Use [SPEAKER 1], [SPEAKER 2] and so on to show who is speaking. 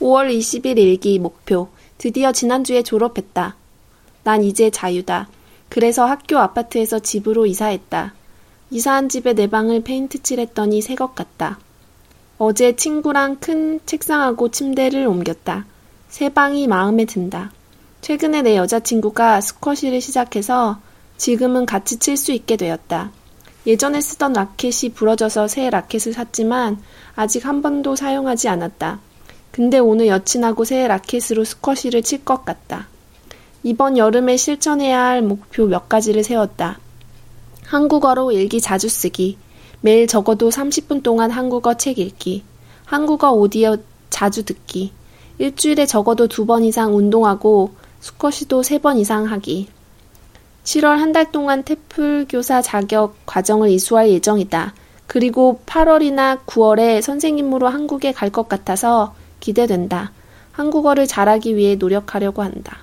[SPEAKER 1] 5월 20일 일기 목표. 드디어 지난주에 졸업했다. 난 이제 자유다. 그래서 학교 아파트에서 집으로 이사했다. 이사한 집에 내 방을 페인트 칠했더니 새 것 같다. 어제 친구랑 큰 책상하고 침대를 옮겼다. 새 방이 마음에 든다. 최근에 내 여자친구가 스쿼시를 시작해서 지금은 같이 칠 수 있게 되었다. 예전에 쓰던 라켓이 부러져서 새 라켓을 샀지만 아직 한 번도 사용하지 않았다. 근데 오늘 여친하고 새 라켓으로 스쿼시를 칠 것 같다. 이번 여름에 실천해야 할 목표 몇 가지를 세웠다. 한국어로 일기 자주 쓰기. 매일 적어도 30분 동안 한국어 책 읽기. 한국어 오디오 자주 듣기. 일주일에 적어도 두 번 이상 운동하고 스쿼시도 세 번 이상 하기. 7월 한 달 동안 태플 교사 자격 과정을 이수할 예정이다. 그리고 8월이나 9월에 선생님으로 한국에 갈 것 같아서 기대된다. 한국어를 잘하기 위해 노력하려고 한다.